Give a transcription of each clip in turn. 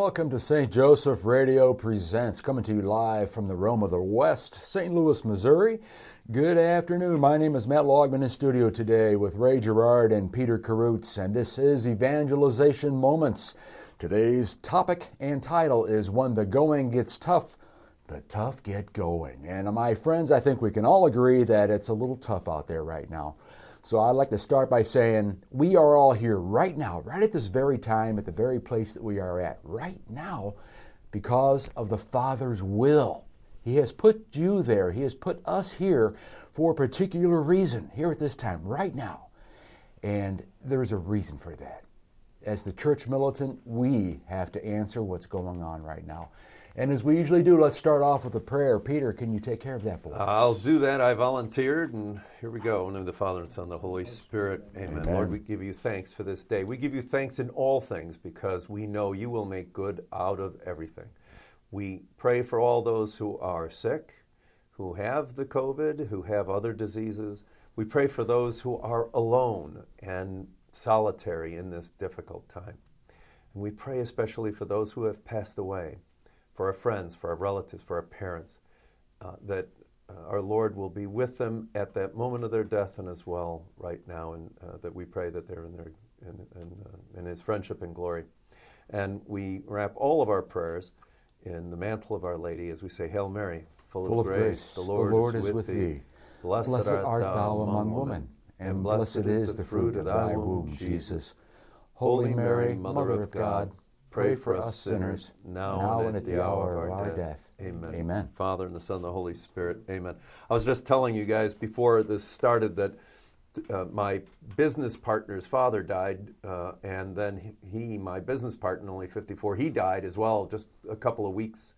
welcome to St. Joseph Radio Presents, coming to you live from the Rome of the West, St. Louis, Missouri. Good afternoon. My name is Matt Laugemann in studio today with Ray Gerard and Peter Karutz, and this is Evangelization Moments. Today's topic and title is When the Going Gets Tough, the Tough Get Going. And my friends, I think we can all agree that it's a little tough out there right now. So I'd like to start by saying we are all here right now, right at this very time, at the very place that we are at right now, because of the Father's will. He has put you there, He has put us here for a particular reason, here at this time, right now. And there's a reason for that. As the church militant, we have to answer what's going on right now. And as we usually do, let's start off with a prayer. Peter, can you take care of that for us? I'll do that. I volunteered, and here we go. In the name of the Father, and Son, and the Holy Spirit. Amen. Amen. Lord, we give you thanks for this day. We give you thanks in all things because we know you will make good out of everything. We pray for all those who are sick, who have the COVID, who have other diseases. We pray for those who are alone and solitary in this difficult time. And we pray especially for those who have passed away for our friends, for our relatives, for our parents, uh, that uh, our Lord will be with them at that moment of their death and as well right now, and uh, that we pray that they're in, their, in, in, uh, in His friendship and glory. And we wrap all of our prayers in the mantle of Our Lady as we say, Hail Mary, full, Full of, grace, the Lord, is, with thee. Blessed, Blessed art thou among women, and blessed is the fruit of thy womb, Jesus. Holy Mary, Mother of God, Pray for us sinners, now, and at the hour of our death. Amen. Amen. Father, and the Son, and the Holy Spirit. Amen. I was just telling you guys before this started that uh, my business partner's father died, uh, and then he, my business partner, only 54, he died as well, just a couple of weeks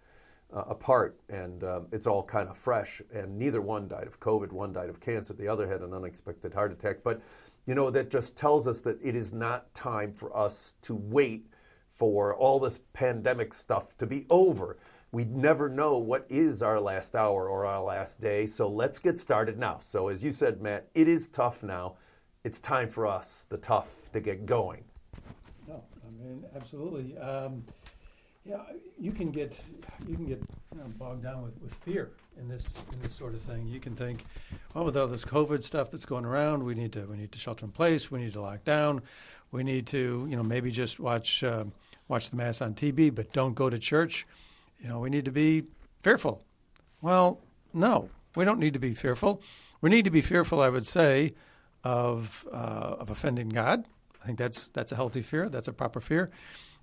uh, apart, and um, it's all kind of fresh. And neither one died of COVID, one died of cancer, the other had an unexpected heart attack. But, you know, that just tells us that it is not time for us to wait for all this pandemic stuff to be over. We never know what is our last hour or our last day, so let's get started now. So, as you said, Matt, it is tough now. It's time for us, the tough, to get going. No, I mean absolutely. Um, yeah, you can get you can get you know, bogged down with, with fear in this in this sort of thing. You can think, well, with all this COVID stuff that's going around, we need to we need to shelter in place, we need to lock down, we need to you know maybe just watch. Uh, watch the Mass on TV, but don't go to church. You know, we need to be fearful. Well, no, we don't need to be fearful. We need to be fearful, I would say, of uh, of offending God. I think that's that's a healthy fear. That's a proper fear.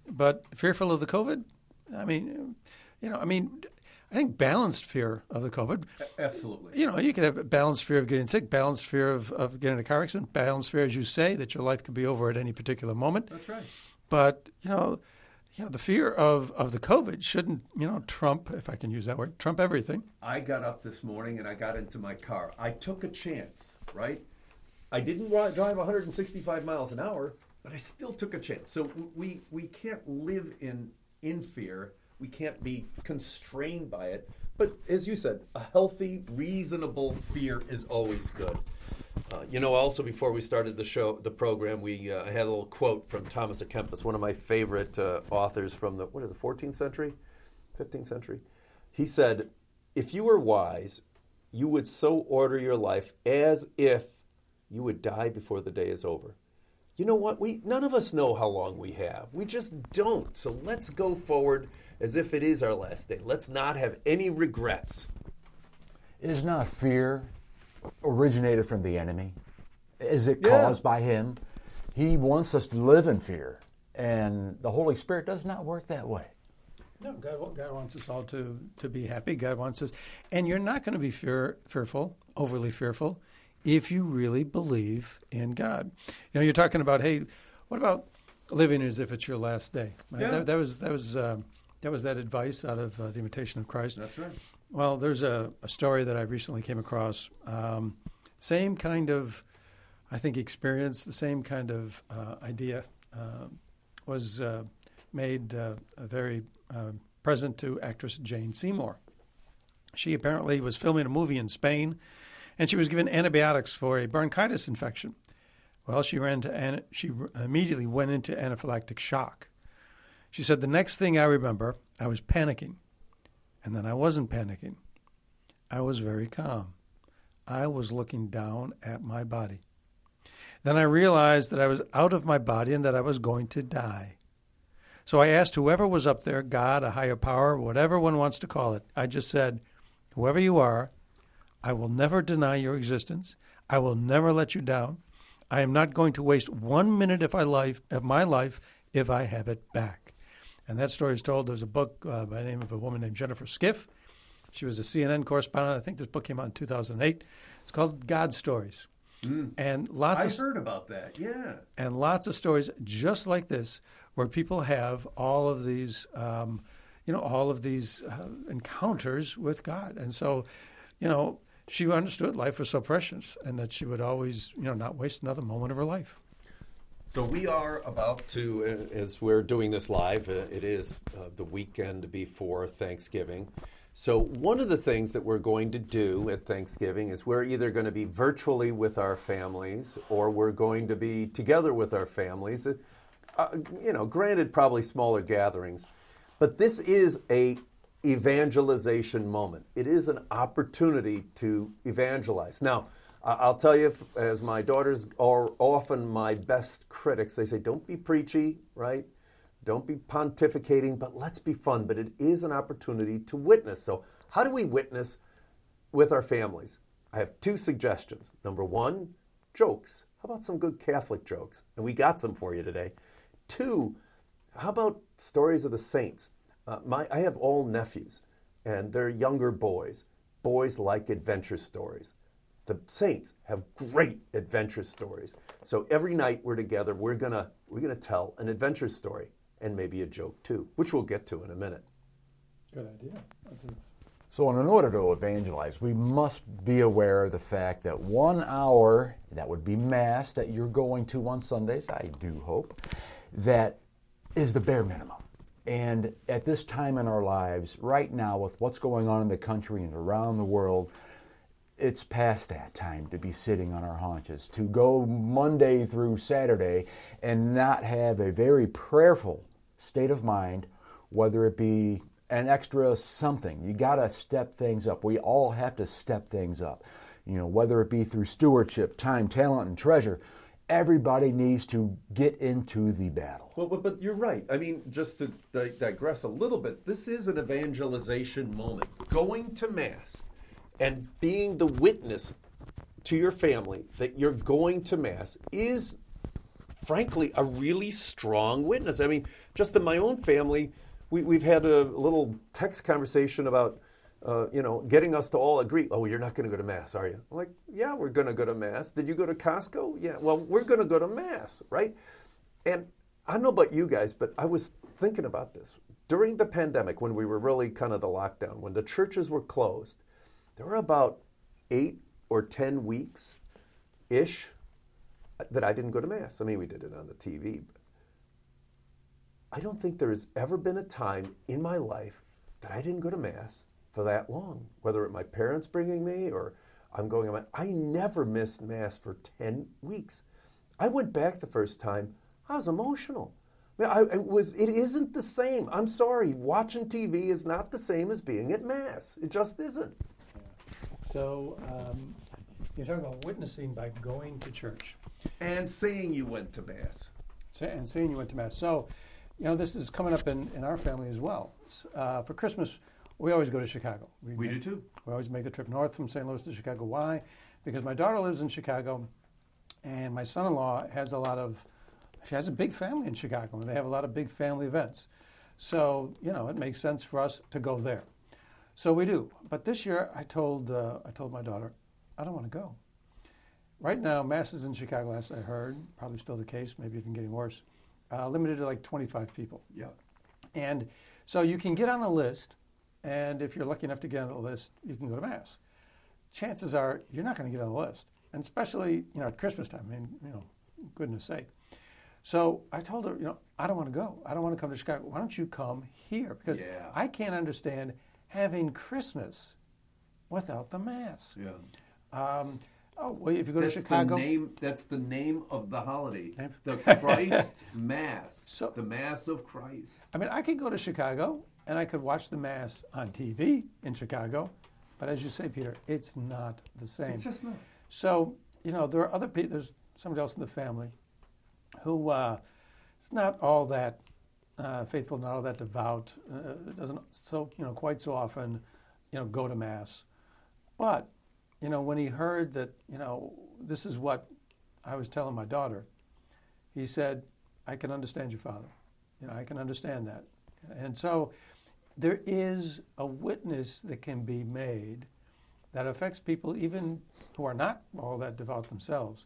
But fearful of the COVID, I mean, you know, I mean, I think balanced fear of the COVID. Absolutely. You know, you can have a balanced fear of getting sick, balanced fear of, of getting a car accident, balanced fear, as you say, that your life could be over at any particular moment. That's right. But you know, you know, the fear of, of the COVID shouldn't, you know, trump, if I can use that word, trump everything. I got up this morning and I got into my car. I took a chance, right? I didn't drive 165 miles an hour, but I still took a chance. So we we can't live in in fear. We can't be constrained by it. But as you said, a healthy, reasonable fear is always good. Uh, you know, also before we started the show, the program, we uh, had a little quote from Thomas à Kempis, one of my favorite uh, authors from the what is it, 14th century, 15th century. He said, "If you were wise, you would so order your life as if you would die before the day is over." You know what? We none of us know how long we have. We just don't. So let's go forward as if it is our last day. Let's not have any regrets. Is not fear originated from the enemy? Is it Yeah. caused by him? He wants us to live in fear, and the Holy Spirit does not work that way. No, God, God wants us all to, to be happy. God wants us, and you're not going to be fear, fearful, overly fearful, if you really believe in God. You know, you're talking about, hey, what about living as if it's your last day? Right? Yeah. That, that was that was um, that was that advice out of uh, the Imitation of Christ. That's right. Well, there's a, a story that I recently came across. Um, same kind of, I think, experience, the same kind of uh, idea uh, was uh, made uh, very uh, present to actress Jane Seymour. She apparently was filming a movie in Spain, and she was given antibiotics for a bronchitis infection. Well, she ran to an- she immediately went into anaphylactic shock. She said, The next thing I remember, I was panicking. And then I wasn't panicking. I was very calm. I was looking down at my body. Then I realized that I was out of my body and that I was going to die. So I asked whoever was up there, God, a higher power, whatever one wants to call it, I just said, Whoever you are, I will never deny your existence. I will never let you down. I am not going to waste one minute of my life, if I have it back. And that story is told. There's a book uh, by the name of a woman named Jennifer Skiff. She was a CNN correspondent. I think this book came out in 2008. It's called God Stories. Mm. And lots I of heard about that. Yeah. and lots of stories just like this, where people have all of these, um, you know, all of these uh, encounters with God. And so, you know, she understood life was so precious, and that she would always, you know, not waste another moment of her life. So we are about to, uh, as we're doing this live, uh, it is uh, the weekend before Thanksgiving. So one of the things that we're going to do at Thanksgiving is we're either going to be virtually with our families or we're going to be together with our families. Uh, you know, granted, probably smaller gatherings, but this is a evangelization moment. It is an opportunity to evangelize. Now, I'll tell you, as my daughters are often my best critics, they say, don't be preachy, right? Don't be pontificating, but let's be fun. But it is an opportunity to witness. So, how do we witness with our families? I have two suggestions. Number one, jokes. How about some good Catholic jokes? And we got some for you today. Two, how about stories of the saints? Uh, my, I have all nephews, and they're younger boys. Boys like adventure stories. The saints have great adventure stories. So every night we're together, we're gonna we're gonna tell an adventure story and maybe a joke too, which we'll get to in a minute. Good idea. So, in order to evangelize, we must be aware of the fact that one hour, that would be Mass, that you're going to on Sundays, I do hope, that is the bare minimum. And at this time in our lives, right now, with what's going on in the country and around the world, it's past that time to be sitting on our haunches, to go Monday through Saturday and not have a very prayerful state of mind, whether it be an extra something. You got to step things up. We all have to step things up. You know, whether it be through stewardship, time, talent, and treasure, everybody needs to get into the battle. Well, but, but you're right. I mean, just to di- digress a little bit, this is an evangelization moment. Going to Mass and being the witness to your family that you're going to Mass is, frankly, a really strong witness. I mean, just in my own family, we, we've had a little text conversation about. Uh, you know, getting us to all agree. Oh, you're not going to go to mass, are you? I'm like, yeah, we're going to go to mass. Did you go to Costco? Yeah. Well, we're going to go to mass, right? And I don't know about you guys, but I was thinking about this. During the pandemic, when we were really kind of the lockdown, when the churches were closed, there were about eight or 10 weeks ish that I didn't go to Mass. I mean, we did it on the TV. I don't think there has ever been a time in my life that I didn't go to Mass for that long, whether it my parents bringing me or I'm going on I never missed Mass for 10 weeks. I went back the first time, I was emotional. I, mean, I, it was. It isn't the same. I'm sorry. Watching TV is not the same as being at mass. It just isn't. So um, you're talking about witnessing by going to church And saying you went to mass. And saying you went to mass. So, you know, this is coming up in, in our family as well. Uh, for Christmas, we always go to Chicago. We make- do too. We always make the trip north from St. Louis to Chicago. Why? Because my daughter lives in Chicago, and my son-in-law has a lot of. She has a big family in Chicago, and they have a lot of big family events. So you know, it makes sense for us to go there. So we do. But this year, I told uh, I told my daughter, I don't want to go. Right now, masses in Chicago, as I heard, probably still the case, maybe even getting worse, uh, limited to like 25 people. Yeah. And so you can get on a list, and if you're lucky enough to get on the list, you can go to mass. Chances are you're not going to get on the list, and especially you know at Christmas time. I mean, you know, goodness sake. So I told her, you know, I don't want to go. I don't want to come to Chicago. Why don't you come here? Because Yeah. I can't understand having Christmas without the mass. Yeah. Um, Oh, well, if you go That's to Chicago, the name. That's the name of the holiday. Name? The Christ Mass. So- the Mass of Christ. I mean, I could go to Chicago and I could watch the mass on TV in Chicago, but as you say, Peter, it's not the same. It's just not. So, you know, there are other people, there's somebody else in the family who uh, is not all that uh, faithful, not all that devout, uh, doesn't so, you know, quite so often, you know, go to Mass. But, you know, when he heard that, you know, this is what I was telling my daughter, he said, I can understand your father. You know, I can understand that. And so there is a witness that can be made that affects people even who are not all that devout themselves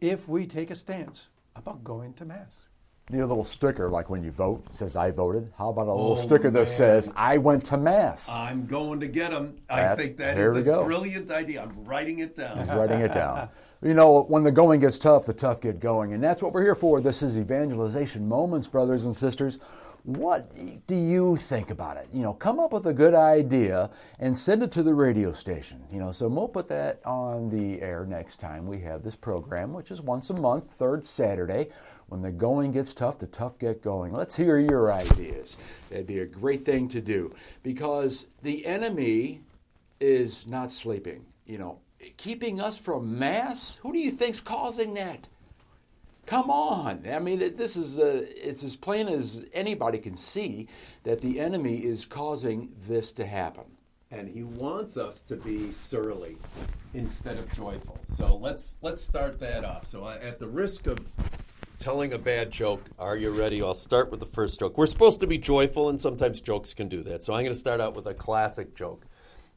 if we take a stance about going to mass. Need a little sticker like when you vote it says I voted. How about a little Oh, sticker that man. says I went to mass? I'm going to get them. I That- think that is a go. brilliant idea. I'm writing it down. He's writing it down. You know, when the going gets tough, the tough get going. And that's what we're here for. This is Evangelization Moments, brothers and sisters. What do you think about it? You know, come up with a good idea and send it to the radio station. You know, so we'll put that on the air next time we have this program, which is once a month, third Saturday. When the going gets tough, the tough get going. Let's hear your ideas. That'd be a great thing to do because the enemy is not sleeping. You know, keeping us from mass. Who do you think's causing that? Come on! I mean, it, this is uh, it's as plain as anybody can see that the enemy is causing this to happen. and he wants us to be surly instead of joyful. So let's let's start that off. So I, at the risk of telling a bad joke, are you ready? I'll start with the first joke. We're supposed to be joyful, and sometimes jokes can do that. So I'm going to start out with a classic joke.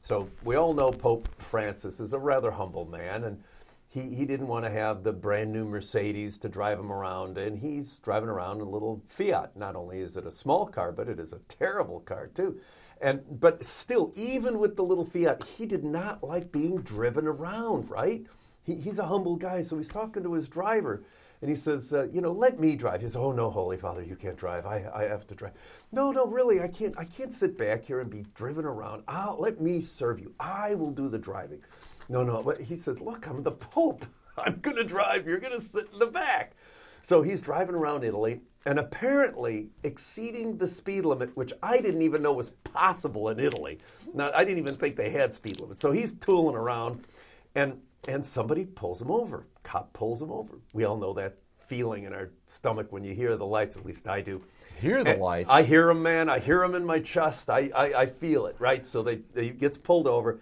So we all know Pope Francis is a rather humble man, and he, he didn't want to have the brand new Mercedes to drive him around, and he's driving around a little Fiat. Not only is it a small car, but it is a terrible car too. And but still, even with the little Fiat, he did not like being driven around. Right? He, he's a humble guy, so he's talking to his driver, and he says, uh, "You know, let me drive." He says, "Oh no, Holy Father, you can't drive. I, I have to drive." No, no, really, I can't. I can't sit back here and be driven around. I'll, let me serve you. I will do the driving. No, no. But he says, "Look, I'm the Pope. I'm going to drive. You're going to sit in the back." So he's driving around Italy and apparently exceeding the speed limit, which I didn't even know was possible in Italy. Now, I didn't even think they had speed limits. So he's tooling around, and and somebody pulls him over. Cop pulls him over. We all know that feeling in our stomach when you hear the lights. At least I do. Hear the And lights. I hear them, man. I hear them in my chest. I, I, I feel it, right? So they, they gets pulled over,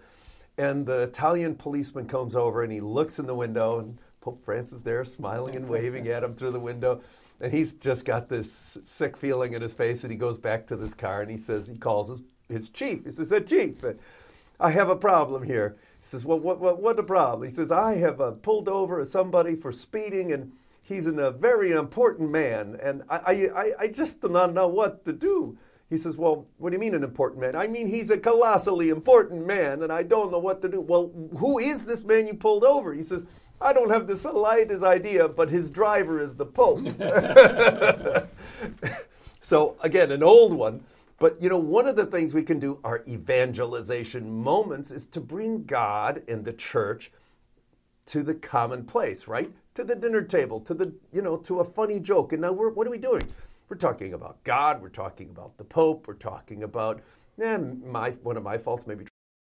and the Italian policeman comes over and he looks in the window, and Pope Francis there, smiling and waving at him through the window, and he's just got this sick feeling in his face, and he goes back to this car and he says he calls his his chief. He says, "Hey, chief, I have a problem here." He says, "Well, what what what the problem?" He says, "I have uh, pulled over somebody for speeding and." He's a very important man, and I, I- I just do not know what to do. He says, Well, what do you mean an important man? I mean, he's a colossally important man, and I don't know what to do. Well, who is this man you pulled over? He says, I don't have the slightest idea, but his driver is the Pope. so, again, an old one. But, you know, one of the things we can do, our evangelization moments, is to bring God and the church to the commonplace, right? To the dinner table, to the, you know, to a funny joke. And now we're, what are we doing? We're talking about God, we're talking about the Pope, we're talking about, eh, my, one of my faults, maybe.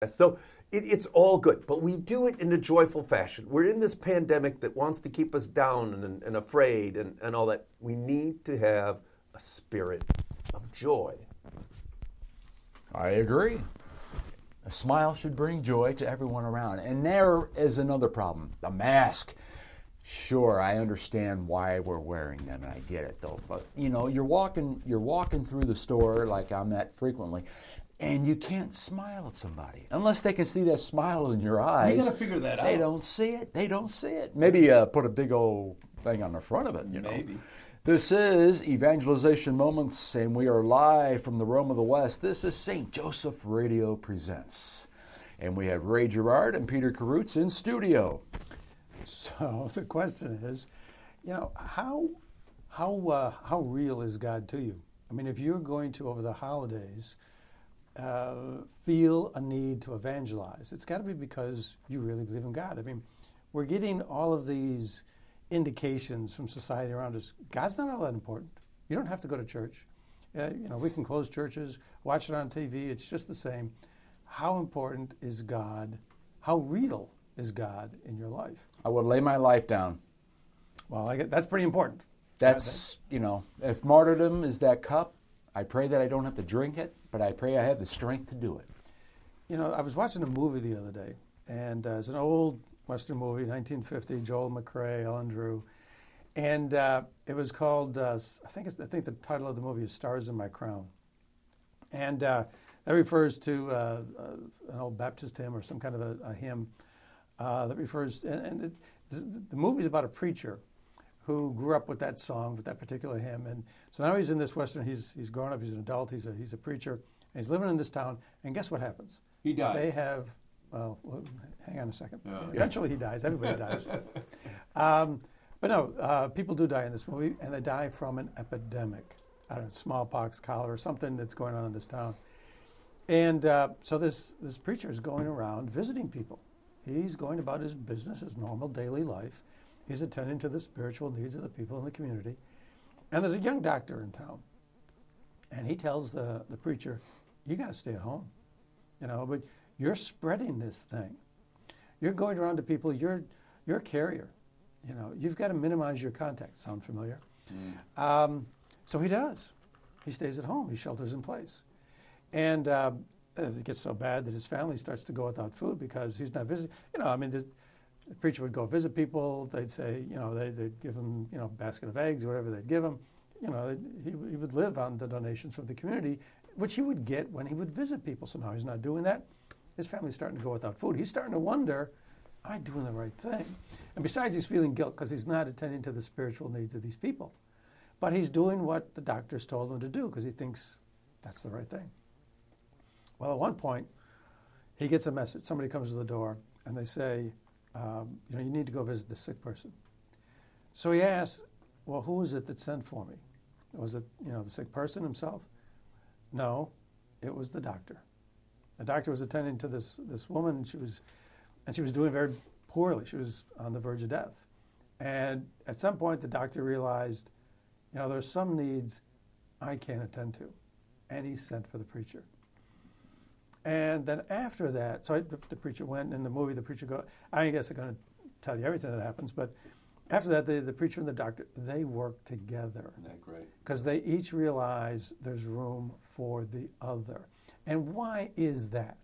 So it, it's all good, but we do it in a joyful fashion. We're in this pandemic that wants to keep us down and, and afraid and, and all that. We need to have a spirit of joy. I agree. A smile should bring joy to everyone around. And there is another problem the mask. Sure, I understand why we're wearing them, and I get it though. But you know, you're walking, you're walking through the store like I'm at frequently, and you can't smile at somebody unless they can see that smile in your eyes. gotta figure that They out. They don't see it. They don't see it. Maybe uh, put a big old thing on the front of it. You know. Maybe. This is Evangelization Moments, and we are live from the Rome of the West. This is St. Joseph Radio Presents. And we have Ray Gerard and Peter Karutz in studio. So the question is, you know, how how uh, how real is God to you? I mean, if you're going to over the holidays uh, feel a need to evangelize, it's got to be because you really believe in God. I mean, we're getting all of these indications from society around us. God's not all that important. You don't have to go to church. Uh, you know, we can close churches, watch it on TV. It's just the same. How important is God? How real is God in your life? I will lay my life down. Well, I get, that's pretty important. That's, you know, if martyrdom is that cup, I pray that I don't have to drink it, but I pray I have the strength to do it. You know, I was watching a movie the other day, and uh, it's an old Western movie, 1950, Joel McCrea, Ellen Drew. And uh, it was called, uh, I, think I think the title of the movie is Stars in My Crown. And uh, that refers to uh, uh, an old Baptist hymn or some kind of a, a hymn that refers, and, and it, the movie is about a preacher who grew up with that song, with that particular hymn. And so now he's in this Western, he's, he's grown up, he's an adult, he's a, he's a preacher, and he's living in this town. And guess what happens? He dies. They have, well, hang on a second. Eventually he dies. Everybody dies. Um, but no, uh, people do die in this movie, and they die from an epidemic. I don't know, smallpox, cholera, something that's going on in this town. And uh, so this, this preacher is going around visiting people. He's going about his business, his normal daily life. He's attending to the spiritual needs of the people in the community. And there's a young doctor in town. And he tells the, the preacher, You got to stay at home. You know, but you're spreading this thing. You're going around to people, you're, you're a carrier. You know, you've got to minimize your contact. Sound familiar? Mm. Um, so he does. He stays at home, he shelters in place. And uh, it gets so bad that his family starts to go without food because he's not visiting. You know, I mean, the preacher would go visit people. They'd say, you know, they, would give him, you know, a basket of eggs, or whatever they'd give him. You know, he, he would live on the donations from the community, which he would get when he would visit people. So now he's not doing that. His family's starting to go without food. He's starting to wonder, am I doing the right thing? And besides, he's feeling guilt because he's not attending to the spiritual needs of these people. But he's doing what the doctors told him to do because he thinks that's the right thing. Well, at one point, he gets a message. Somebody comes to the door and they say, um, you know, you need to go visit the sick person. So he asks, well, who was it that sent for me? Was it, you know, the sick person himself? No, it was the doctor. The doctor was attending to this, this woman. She was, and she was doing very poorly. She was on the verge of death. And at some point, the doctor realized, you know, there's some needs I can't attend to. And he sent for the preacher. And then after that, so I, the, the, preacher went in the movie. The preacher go. I guess I'm going to tell you everything that happens, but after that, the, the preacher and the doctor they work together. Isn't that great? Because they each realize there's room for the other. And why is that?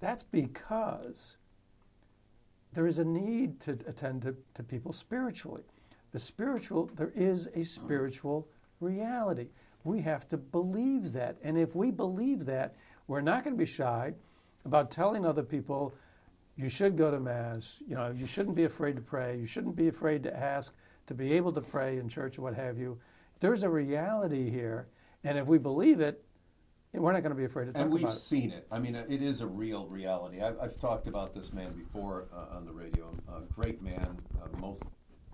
That's because there is a need to attend to, to people spiritually. The spiritual, there is a spiritual reality. We have to believe that. And if we believe that, we're not going to be shy about telling other people you should go to mass. You know, you shouldn't be afraid to pray. You shouldn't be afraid to ask to be able to pray in church or what have you. There's a reality here, and if we believe it, we're not going to be afraid to talk about it. And we've seen it. I mean, it is a real reality. I've, I've talked about this man before uh, on the radio. A great man, uh, most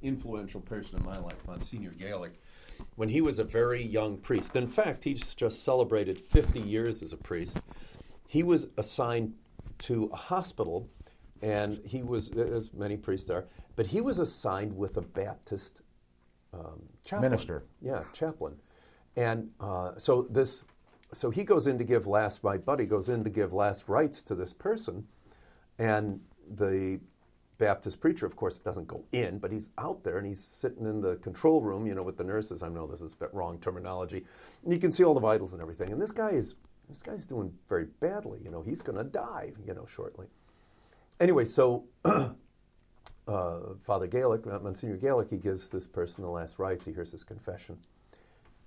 influential person in my life, Monsignor Gaelic when he was a very young priest. In fact, he's just celebrated 50 years as a priest. He was assigned to a hospital, and he was, as many priests are, but he was assigned with a Baptist um, chaplain. Minister. Yeah, chaplain. And uh, so this, so he goes in to give last, my buddy goes in to give last rites to this person, and the Baptist preacher, of course, doesn't go in, but he's out there and he's sitting in the control room, you know, with the nurses. I know this is wrong terminology. And you can see all the vitals and everything. And this guy is this guy's doing very badly. You know, he's going to die, you know, shortly. Anyway, so uh, Father Gaelic, uh, Monsignor Gaelic, he gives this person the last rites. He hears his confession,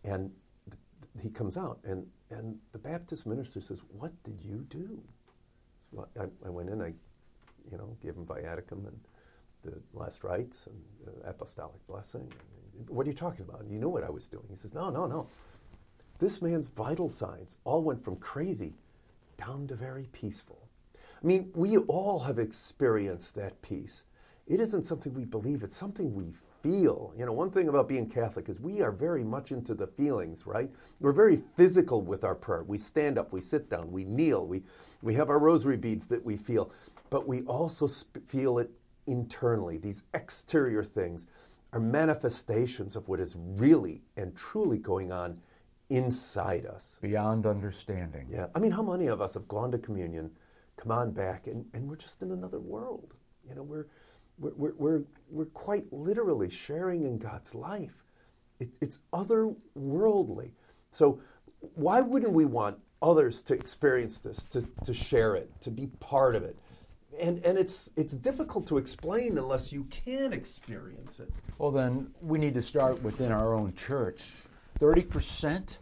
and th- he comes out, and and the Baptist minister says, "What did you do?" So I, I went in. I you know, give him viaticum and the last rites and uh, apostolic blessing. What are you talking about? You know what I was doing. He says, No, no, no. This man's vital signs all went from crazy down to very peaceful. I mean, we all have experienced that peace. It isn't something we believe, it's something we feel. You know, one thing about being Catholic is we are very much into the feelings, right? We're very physical with our prayer. We stand up, we sit down, we kneel, we, we have our rosary beads that we feel, but we also sp- feel it internally. These exterior things are manifestations of what is really and truly going on inside us. Beyond understanding. Yeah. I mean, how many of us have gone to communion, come on back, and, and we're just in another world? You know, we're, we're, we're, we're quite literally sharing in God's life. It, it's otherworldly. So, why wouldn't we want others to experience this, to, to share it, to be part of it? And, and it's, it's difficult to explain unless you can experience it. Well, then we need to start within our own church. 30%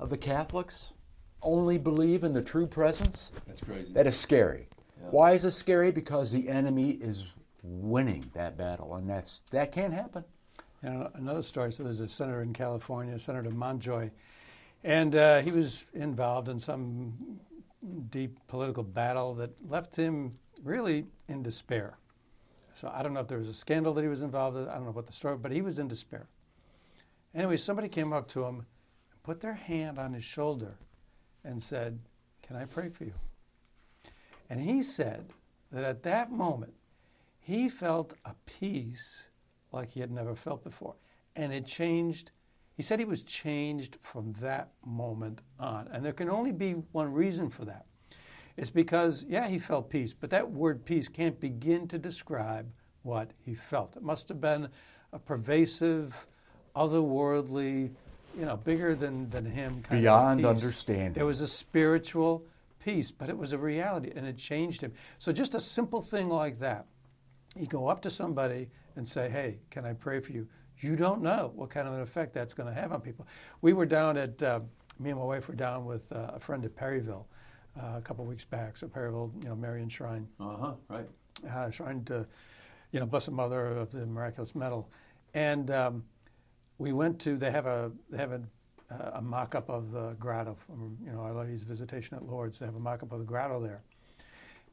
of the Catholics only believe in the true presence. That's crazy. That is scary. Why is it scary? Because the enemy is winning that battle, and that's that can't happen. You know, another story. So there's a senator in California, Senator Mountjoy, and uh, he was involved in some deep political battle that left him really in despair. So I don't know if there was a scandal that he was involved in. I don't know what the story, but he was in despair. Anyway, somebody came up to him, and put their hand on his shoulder, and said, "Can I pray for you?" And he said that at that moment, he felt a peace like he had never felt before. And it changed. He said he was changed from that moment on. And there can only be one reason for that. It's because, yeah, he felt peace, but that word peace can't begin to describe what he felt. It must have been a pervasive, otherworldly, you know, bigger than, than him kind Beyond of peace. understanding. It was a spiritual peace, but it was a reality and it changed him. So just a simple thing like that. You go up to somebody and say, Hey, can I pray for you? You don't know what kind of an effect that's going to have on people. We were down at, uh, me and my wife were down with uh, a friend at Perryville uh, a couple of weeks back. So Perryville, you know, Marian Shrine, Uh huh. Right. uh, Shrine to, you know, Blessed Mother of the Miraculous Medal. And um, we went to, they have a, they have a, a mock-up of the grotto from, you know, Our Lady's Visitation at Lourdes. They have a mock-up of the grotto there.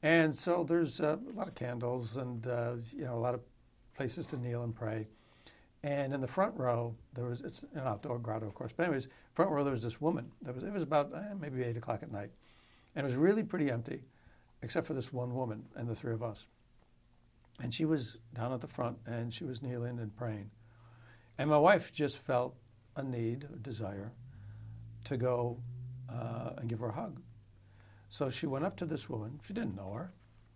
And so there's uh, a lot of candles and, uh, you know, a lot of places to kneel and pray. And in the front row, there was, it's an outdoor grotto, of course. But anyways, front row, there was this woman. That was, it was about eh, maybe 8 o'clock at night. And it was really pretty empty, except for this one woman and the three of us. And she was down at the front and she was kneeling and praying. And my wife just felt a need, a desire to go uh, and give her a hug. So she went up to this woman. She didn't know her.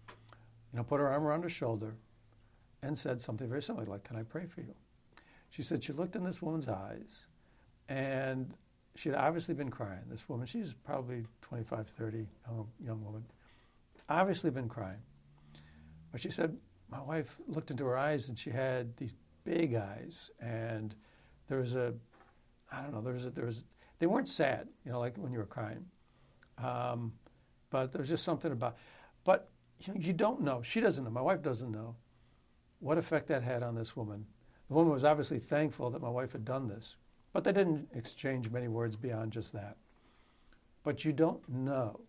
You know, put her arm around her shoulder and said something very similar, like, Can I pray for you? She said she looked in this woman's eyes and she had obviously been crying. This woman, she's probably 25, 30, young, young woman, obviously been crying. But she said, my wife looked into her eyes and she had these big eyes and there was a, I don't know, there was a, there was, they weren't sad, you know, like when you were crying. Um, but there was just something about, but you, know, you don't know. She doesn't know. My wife doesn't know what effect that had on this woman. The woman was obviously thankful that my wife had done this, but they didn't exchange many words beyond just that. But you don't know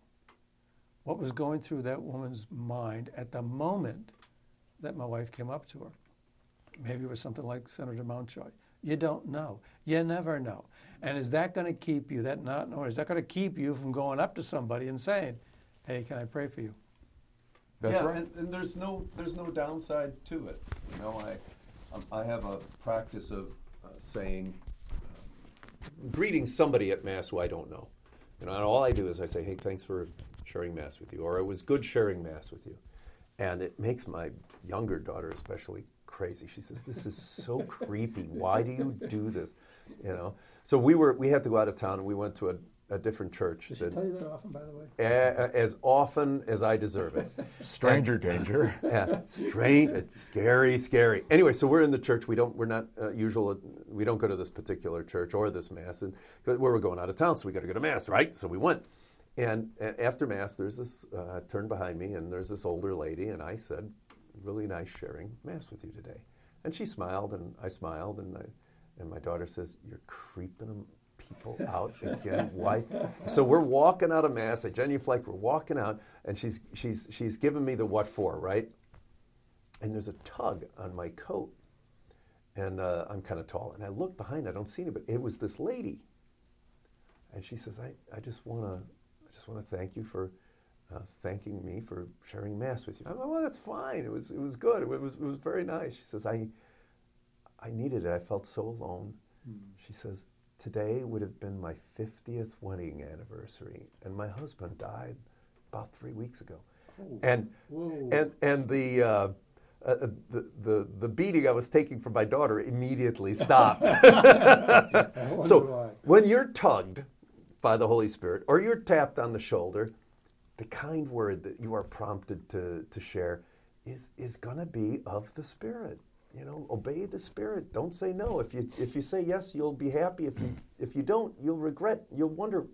what was going through that woman's mind at the moment that my wife came up to her. Maybe it was something like Senator Mountjoy. You don't know. You never know. And is that going to keep you, that not knowing, is that going to keep you from going up to somebody and saying, hey, can I pray for you? That's yeah, right. and, and there's no there's no downside to it. You know, I um, I have a practice of uh, saying greeting somebody at Mass who I don't know. You know, and all I do is I say, hey, thanks for sharing Mass with you, or it was good sharing Mass with you. And it makes my younger daughter especially crazy. She says, this is so creepy. Why do you do this? You know? So we were, we had to go out of town and we went to a, a different church. Does she that- tell you that often, by the way? a- as often as I deserve it. Stranger danger. yeah, strange, it's scary, scary. Anyway, so we're in the church. We don't, we're not uh, usual. We don't go to this particular church or this mass, and but we were going out of town, so we got to go to mass, right? So we went, and a- after mass, there's this uh, turn behind me, and there's this older lady, and I said, "Really nice sharing mass with you today," and she smiled, and I smiled, and I, and my daughter says, "You're creeping them." People out again. Why? So we're walking out of mass at Genuflect. We're walking out, and she's she's she's giving me the what for, right? and there's a tug on my coat. and uh, I'm kind of tall. And I look behind, I don't see anybody. It was this lady. And she says, I, I just want to I just want to thank you for uh, thanking me for sharing Mass with you. I'm like, well, that's fine. It was, it was good. It was, it was very nice. She says, I, I needed it. I felt so alone. She says, today would have been my 50th wedding anniversary, and my husband died about three weeks ago. And, Whoa. and, and the, uh, uh, uh, the, the, the beating I was taking from my daughter immediately stopped. So why. when you're tugged by the Holy Spirit or you're tapped on the shoulder, the kind word that you are prompted to, to share is, is going to be of the Spirit. You know, obey the Spirit. Don't say no. If you, if you say yes, you'll be happy. If you, if you don't, you'll regret. You'll wonder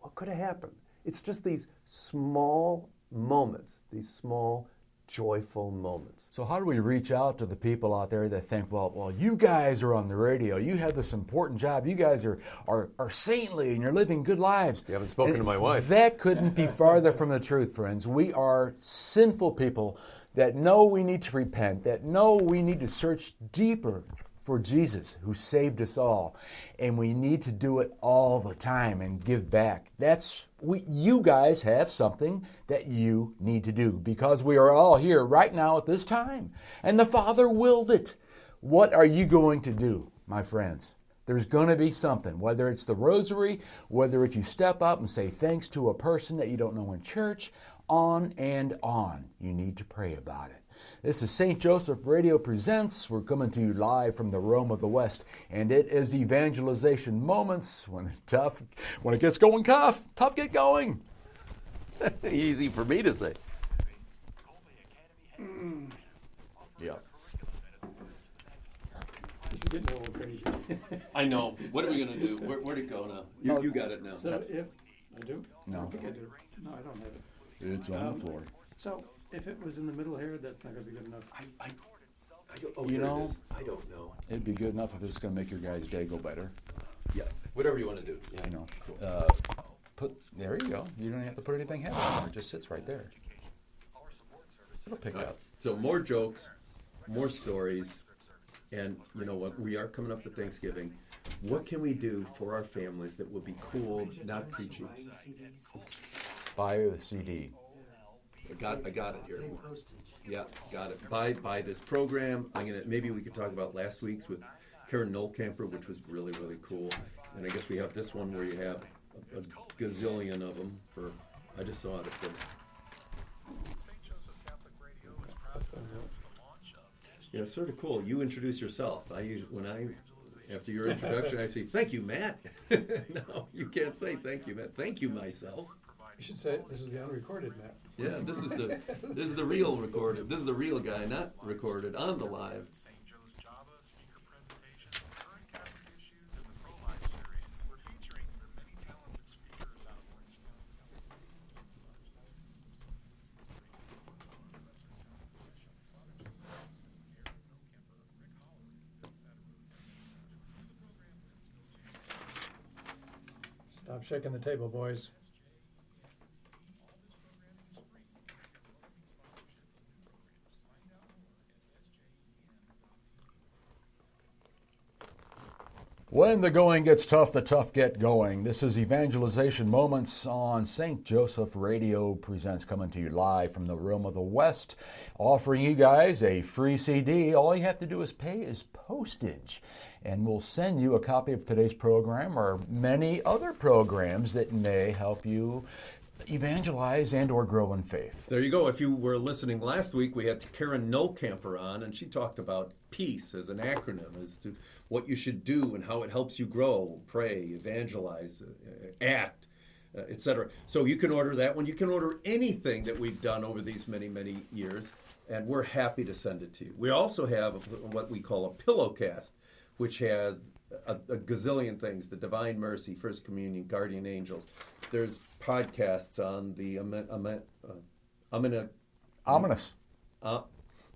what could have happened. It's just these small moments, these small, joyful moments. So how do we reach out to the people out there that think, well, well, you guys are on the radio, you have this important job, you guys are are, are saintly and you're living good lives. You haven't spoken And to my wife. That couldn't be farther from the truth, friends. We are sinful people that know we need to repent, that know we need to search deeper for Jesus who saved us all. And we need to do it all the time and give back. That's we you guys have something that you need to do because we are all here right now at this time. And the Father willed it. What are you going to do, my friends? There's going to be something, whether it's the rosary, whether it's you step up and say thanks to a person that you don't know in church, on and on. You need to pray about it. This is St. Joseph Radio Presents. We're coming to you live from the Rome of the West, and it is evangelization moments when it's tough, when it gets going tough, tough get going. Easy for me to say. Yep. This is getting a little crazy. I know. What are we gonna do? Where, where'd it go now? You, you got it now. so if I do, No. I think I do. No, I don't have it. It's on Um, the floor. So if it was in the middle here, that's not going to be good enough. I, I, I don't, oh, You there it know- is. I don't know. It'd be good enough if it's going to make your guys' day go better. Yeah, whatever you want to do. Yeah. You know, uh, put there you go. You don't have to put anything heavy on it. It just sits right there. It'll pick All right. up. So more jokes, more stories, and you know what? We are coming up to Thanksgiving. What can we do for our families that will be cool, not preachy? Buy a CD. I got, I got it here. Yeah, got it. By, buy this program. I'm gonna. Maybe we could talk about last week's with Karen Nolcamper, which was really, really cool. And I guess we have this one where you have a, a gazillion of them for. I just saw it. For, Yeah, it's sort of cool. You introduce yourself. I usually, when I, after your introduction, I say, "Thank you, Matt." no, you can't say "Thank you, Matt." Thank you, myself. You should say this is the unrecorded Matt. Yeah, this is the this is the real recorded. This is the real guy, not recorded on the live. St. Joe's Java speaker presentations, current Catholic issues, and the pro-life series. We're featuring the many talented speakers out of Orange County. Stop shaking the table, boys. When the going gets tough, the tough get going. This is Evangelization Moments on St. Joseph Radio Presents, coming to you live from the Rome of the West, offering you guys a free CD. All you have to do is pay is postage, and we'll send you a copy of today's program or many other programs that may help you evangelize and or grow in faith. There you go. If you were listening last week, we had Karen Nolcamper on, and she talked about peace as an acronym, as to what you should do and how it helps you grow, pray, evangelize, uh, act, uh, etc. So you can order that one. You can order anything that we've done over these many, many years, and we're happy to send it to you. We also have what we call a pillowcast, which has a, a gazillion things the divine mercy first communion guardian angels there's podcasts on the Amen, Amen, uh, Amina, Ominous. uh,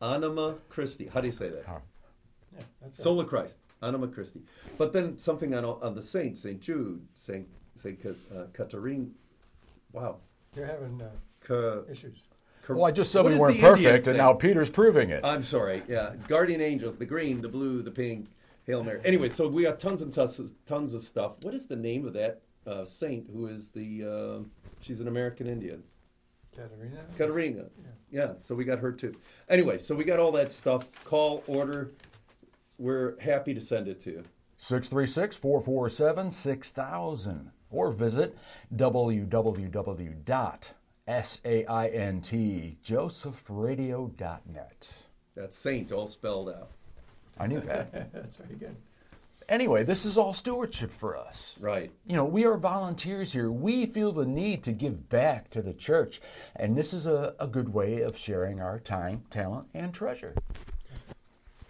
Anima Christi. How do you say that? Yeah, that's it. Christ, Anima Christi. But then something on, on the saints, St. Jude, St. St. Ca- uh, Catherine. Wow. You're having uh, Ca, issues. Cor- Well, I just said what we weren't perfect, and now Peter's proving it. I'm sorry. Yeah, guardian angels, the green, the blue, the pink, Hail Mary. Anyway, so we got tons and tons, tons of stuff. What is the name of that uh, saint who is the? Uh, she's an American Indian. Katerina? Katerina. Yeah, so we got her too. Anyway, so we got all that stuff. Call, order. We're happy to send it to you. 636 447 6000 or visit www.saintjosephradio.net. That's saint all spelled out. I knew that. That's very good. anyway, this is all stewardship for us. Right. You know, we are volunteers here. We feel the need to give back to the church, and this is a, a good way of sharing our time, talent, and treasure.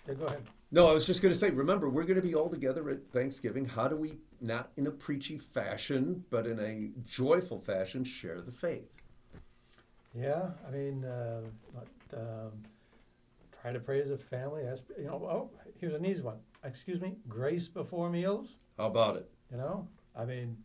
Yeah, go ahead. No, I was just going to say, remember, we're going to be all together at Thanksgiving. How do we, not in a preachy fashion, but in a joyful fashion, share the faith? Yeah, I mean, uh, but, um, try to pray as a family. Ask, you know, oh, here's an easy one. Excuse me, grace before meals. How about it? You know, I mean,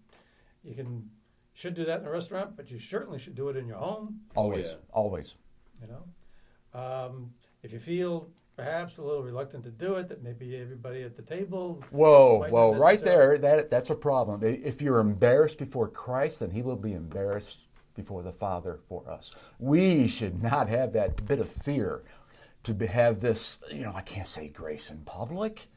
you can should do that in a restaurant, but you certainly should do it in your home. Always, yeah. always. You know, um, if you feel perhaps a little reluctant to do it, that maybe everybody at the table. Whoa, whoa, right there, that that's a problem. If you're embarrassed before Christ, then he will be embarrassed before the Father for us. We should not have that bit of fear to have this, you know, I can't say grace in public.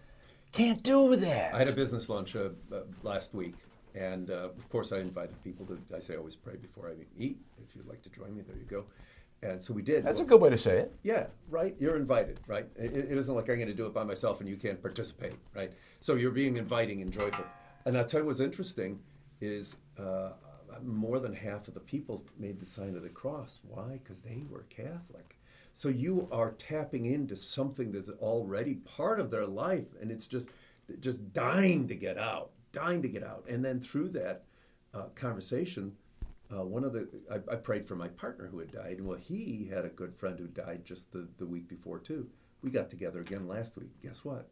Can't do that. I had a business lunch uh, uh, last week, and uh, of course, I invited people to. I say I always pray before I eat. If you'd like to join me, there you go. And so we did. That's a good way to say it. Yeah, right. You're invited, right? It, it isn't like I'm going to do it by myself and you can't participate, right? So you're being inviting and joyful. And I'll tell you what's interesting is uh, more than half of the people made the sign of the cross. Why? Because they were Catholic. So you are tapping into something that's already part of their life, and it's just just dying to get out, dying to get out. And then through that uh, conversation, uh, one of the I, I prayed for my partner who had died, well, he had a good friend who died just the, the week before too. We got together again last week. Guess what?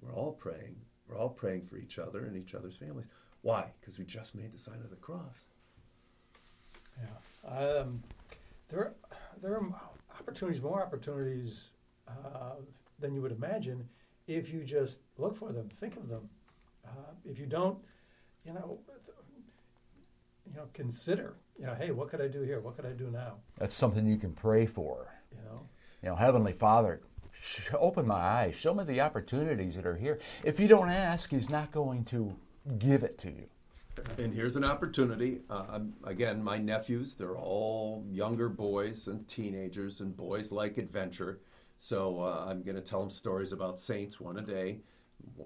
We're all praying. We're all praying for each other and each other's families. Why? Because we just made the sign of the cross. Yeah. Um, there, there are opportunities, more opportunities uh, than you would imagine if you just look for them, think of them. Uh, if you don't, you know, you know, consider, you know, hey, what could I do here? What could I do now? That's something you can pray for. You know, You know, Heavenly Father, sh- open my eyes, show me the opportunities that are here. If you don't ask, He's not going to give it to you. And here's an opportunity. Uh, again, my nephews, they're all younger boys and teenagers, and boys like adventure. So uh, I'm going to tell them stories about saints one a day,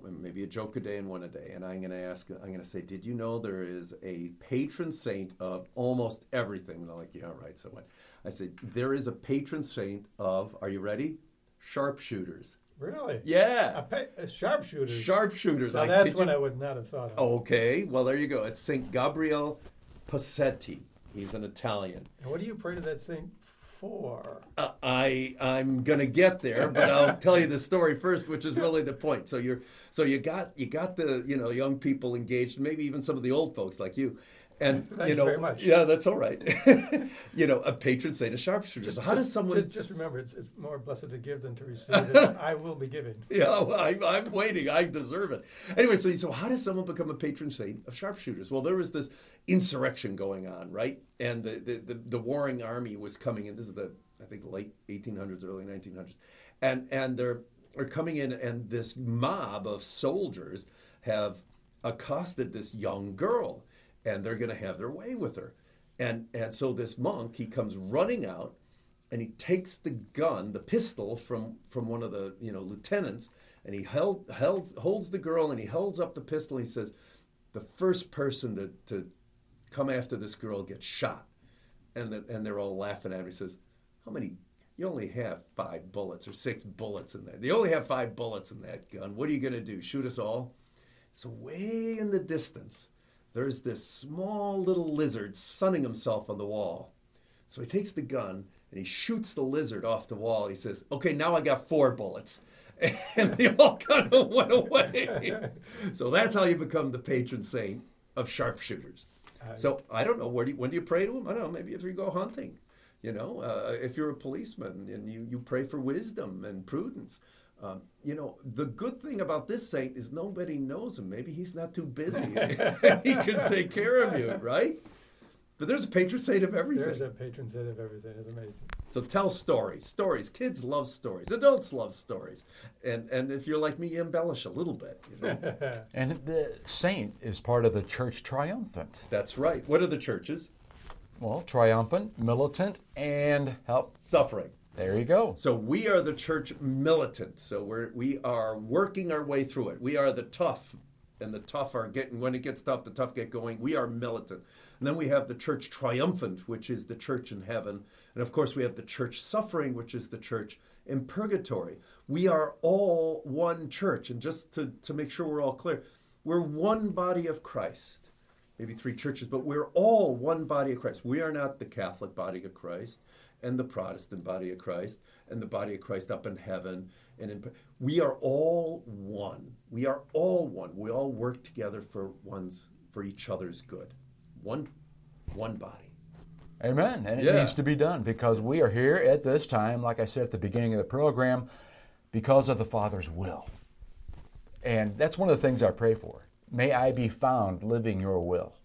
maybe a joke a day and one a day. And I'm going to ask, I'm going to say, did you know there is a patron saint of almost everything? And they're like, yeah, right. So what? I said, there is a patron saint of, are you ready? Sharpshooters. Really, a, Yeah. pa- a sharpshooter. Sharpshooters. Now I that's what you I would not have thought of. Okay, well there you go. It's Saint Gabriel Possenti. He's an Italian. And what do you pray to that saint for? Uh, I I'm gonna get there, but I'll tell you the story first, which is really the point. So you're so you got you got the you know young people engaged, maybe even some of the old folks like you, and Thank you you know very much. yeah that's all right. you know a patron saint of sharpshooters. So how does someone? Just, just remember, it's, it's more blessed to give than to receive. I will be giving. Yeah, well, I, I'm waiting. I deserve it. Anyway, so so how does someone become a patron saint of sharpshooters? Well, there was this insurrection going on, right? And the the, the, the warring army was coming in. This is the I think late 1800s, early 1900s, and and they're are coming in, and this mob of soldiers have accosted this young girl, and they're going to have their way with her. And and so this monk he comes running out and he takes the gun, the pistol from from one of the you know lieutenants, and he held, held holds the girl and he holds up the pistol. and He says, "The first person to to come after this girl gets shot," and the, and they're all laughing at him. He says, "How many? You only have five bullets or six bullets in there. You only have five bullets in that gun. What are you going to do? Shoot us all?" So way in the distance, there's this small little lizard sunning himself on the wall. So he takes the gun and he shoots the lizard off the wall. He says, "Okay, now I got four bullets." And they all kind of went away. so that's how you become the patron saint of sharpshooters. So I don't know where do you, when do you pray to him? I don't know. Maybe if you go hunting, You know, uh, if you're a policeman and you, you pray for wisdom and prudence. Um, you know, the good thing about this saint is nobody knows him. Maybe he's not too busy. he can take care of you, right? But there's a patron saint of everything. There's a patron saint of everything. It's amazing. So tell stories. Stories. Kids love stories. Adults love stories. And and if you're like me, you embellish a little bit. You know? And the saint is part of the church triumphant. That's right. What are the churches? Well, triumphant, militant, and help. Suffering. There you go. So we are the church militant. So we're we are working our way through it. We are the tough, and the tough are getting when it gets tough, the tough get going. We are militant. And then we have the church triumphant, which is the church in heaven. And of course we have the church suffering, which is the church in purgatory. We are all one church. And just to, to make sure we're all clear, we're one body of Christ. Maybe three churches, but we're all one body of Christ. We are not the Catholic body of Christ and the Protestant body of Christ and the body of Christ up in heaven. And in, we are all one. We are all one. We all work together for one's for each other's good. One one body. Amen. And it Yeah. needs to be done because we are here at this time, like I said at the beginning of the program, because of the Father's will. And that's one of the things I pray for. May I be found living your will.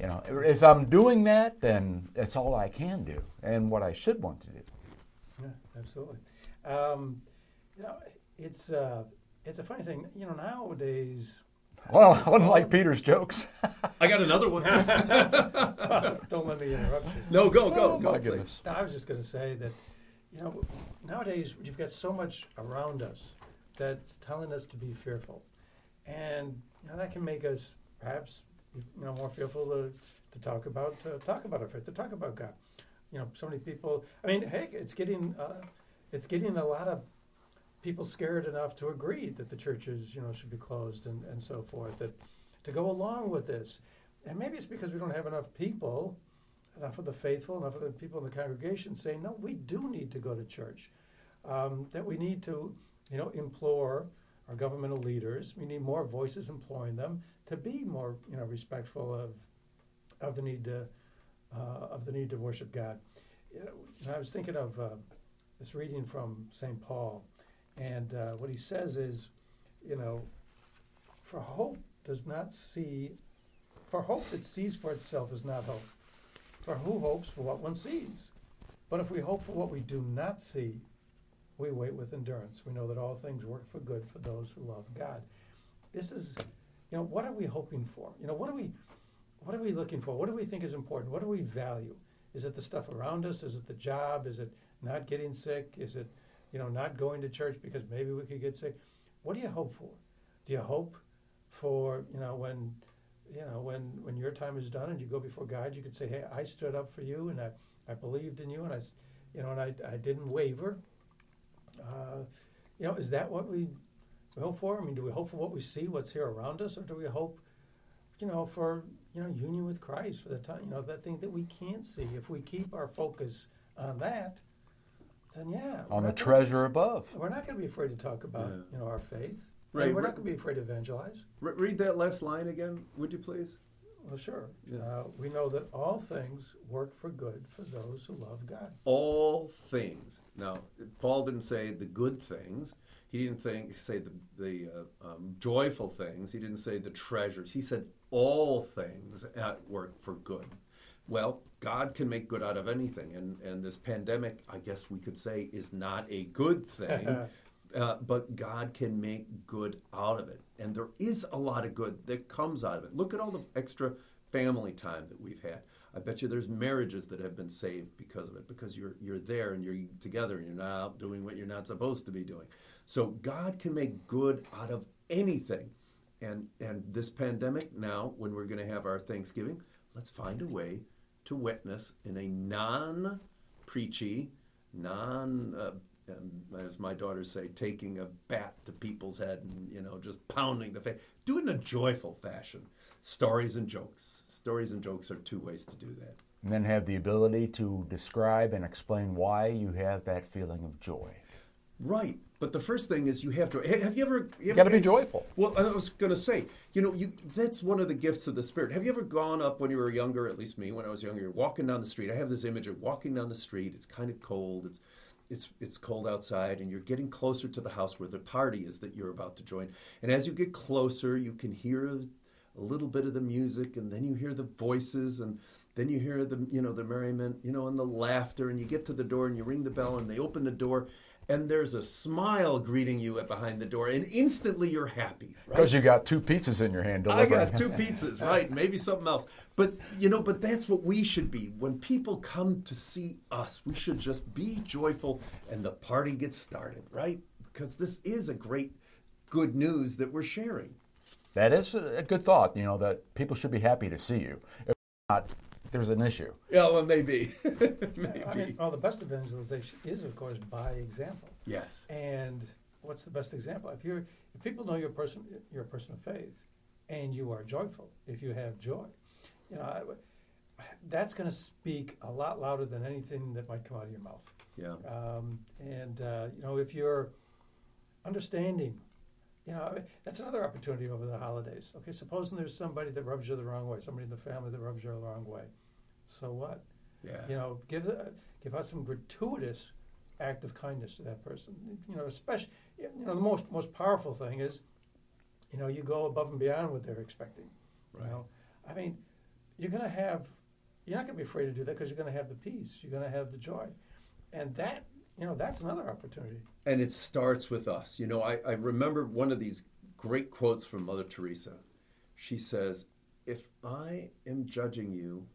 You know, if I'm doing that, then that's all I can do and what I should want to do. Yeah, absolutely. Um, you know, it's uh, it's a funny thing. You know, nowadays, Well, I wouldn't like Peter's jokes. I got another one. don't let me interrupt you. no, go, go, oh, go. my please. goodness. No, I was just going to say that, you know, nowadays you've got so much around us that's telling us to be fearful, and you know that can make us perhaps you know more fearful to, to talk about to talk about our faith, to talk about God. You know, so many people. I mean, heck, it's getting uh, it's getting a lot of people scared enough to agree that the churches you know should be closed and, and so forth. That to go along with this, and maybe it's because we don't have enough people enough of the faithful, enough of the people in the congregation saying, no, we do need to go to church. Um, that we need to, you know, implore our governmental leaders. We need more voices imploring them to be more, you know, respectful of of the need to uh, of the need to worship God. You know, I was thinking of uh, this reading from St. Paul, and uh, what he says is, you know, for hope does not see, for hope that sees for itself is not hope. For who hopes for what one sees? But if we hope for what we do not see, we wait with endurance. We know that all things work for good for those who love God. This is, you know, what are we hoping for? You know, what are we, what are we looking for? What do we think is important? What do we value? Is it the stuff around us? Is it the job? Is it not getting sick? Is it, you know, not going to church because maybe we could get sick? What do you hope for? Do you hope for, you know, when you know, when, when your time is done and you go before God, you could say, hey, I stood up for you and I, I believed in you and I, you know, and I, I didn't waver. Uh, you know, is that what we, we hope for? I mean, do we hope for what we see, what's here around us, or do we hope, you know, for, you know, union with Christ for the time, you know, that thing that we can't see? If we keep our focus on that, then yeah. On the not gonna- treasure above. We're not going to be afraid to talk about, Yeah. you know, our faith. Right, And we're right. not going to be afraid to evangelize. Re- read that last line again, would you please? Well, sure. Yeah. Uh, we know that all things work for good for those who love God. all things. Now, Paul didn't say the good things. He didn't think, say the, the uh, um, joyful things. He didn't say the treasures. He said all things at work for good. Well, God can make good out of anything, and, and this pandemic, I guess we could say, is not a good thing. Uh, but God can make good out of it. And there is a lot of good that comes out of it. Look at all the extra family time that we've had. I bet you there's marriages that have been saved because of it, because you're you're there and you're together and you're not out doing what you're not supposed to be doing. So God can make good out of anything. And and this pandemic now, when we're going to have our Thanksgiving, let's find a way to witness in a non-preachy, non, um, as my daughters say, taking a bat to people's head and you know just pounding the face. Do it in a joyful fashion. Stories and jokes. Stories and jokes are two ways to do that. And then have the ability to describe and explain why you have that feeling of joy. Right. But the first thing is you have to. Have you ever? You You got to be joyful. Well, I was going to say, you know, you that's one of the gifts of the Spirit. Have you ever gone up when you were younger? At least me, when I was younger, walking down the street. I have this image of walking down the street. It's kind of cold. It's it's it's cold outside, and you're getting closer to the house where the party is that you're about to join. And as you get closer, you can hear a, little bit of the music, and then you hear the voices, and then you hear the you know the merriment, you know, and the laughter, and you get to the door, and you ring the bell, and they open the door. And there's a smile greeting you at behind the door, and instantly you're happy. Right? Because you got two pizzas in your hand I got two pizzas, right? Maybe something else. But you know, but that's what we should be. When people come to see us, we should just be joyful and the party gets started, right? Because this is a great good news that we're sharing. That is a a good thought, you know, that people should be happy to see you. If not, there's an issue. Yeah, well maybe. maybe. I mean, well, the best evangelization is, of course, by example. yes. And what's the best example? If you're, if people know you're a person, you're a person of faith, and you are joyful, if you have joy, you know, I, that's going to speak a lot louder than anything that might come out of your mouth. Yeah. Um, and uh, you know, if you're understanding, you know, that's another opportunity over the holidays. Okay, supposing there's somebody that rubs you the wrong way, somebody in the family that rubs you the wrong way. So what? Yeah. You know, give the, give out some gratuitous act of kindness to that person. You know, especially you know the most most powerful thing is, you know, you go above and beyond what they're expecting. Right. You know, I mean, you're going to have, you're not going to be afraid to do that because you're going to have the peace, you're going to have the joy, and that you know that's another opportunity. and it starts with us. You know, I, I remember one of these great quotes from Mother Teresa. She says, If I am judging you,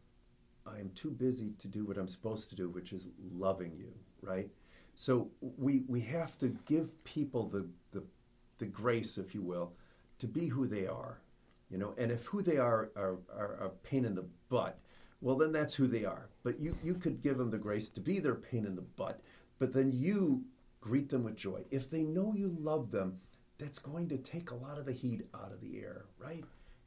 I am too busy to do what I'm supposed to do, which is loving you, right? So we, we have to give people the, the, the grace, if you will, to be who they are. You know, and if who they are are, are a pain in the butt, well, then that's who they are. But you, you could give them the grace to be their pain in the butt, but then you greet them with joy. If they know you love them, that's going to take a lot of the heat out of the air, right?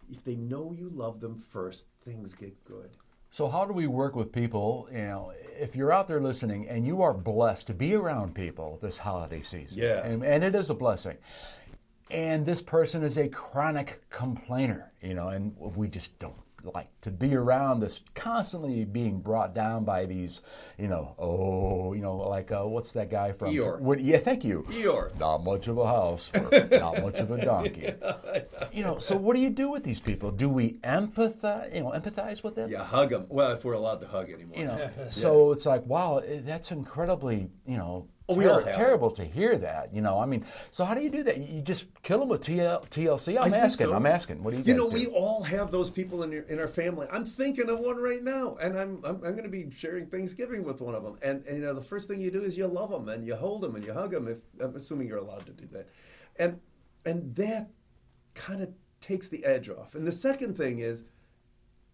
If they know you love them first, things get good. So how do we work with people? You know, if you're out there listening and you are blessed to be around people this holiday season, Yeah. and, and it is a blessing. And this person is a chronic complainer, you know, and we just don't like to be around this constantly being brought down by these, you know, oh, you know, like uh, what's that guy from? Eeyore. What, yeah, thank you. Eeyore. Not much of a house, for not much of a donkey. You know, so what do you do with these people? Do we empathize? You know, empathize with them? Yeah, hug them. Well, if we're allowed to hug anymore. You know, so it's like, wow, eh, that's incredibly, you know, Oh, we all ter- have it. terrible to hear that. You know, I mean, so how do you do that? You just kill them with TL- TLC? I'm I asking. so. I'm asking. What do you You know, do? we all have those people in, your, in our family. I'm thinking of one right now, and I'm I'm, I'm going to be sharing Thanksgiving with one of them. And, and you know, the first thing you do is you love them and you hold them and you hug them. If I'm assuming you're allowed to do that, and and that kind of takes the edge off. And the second thing is,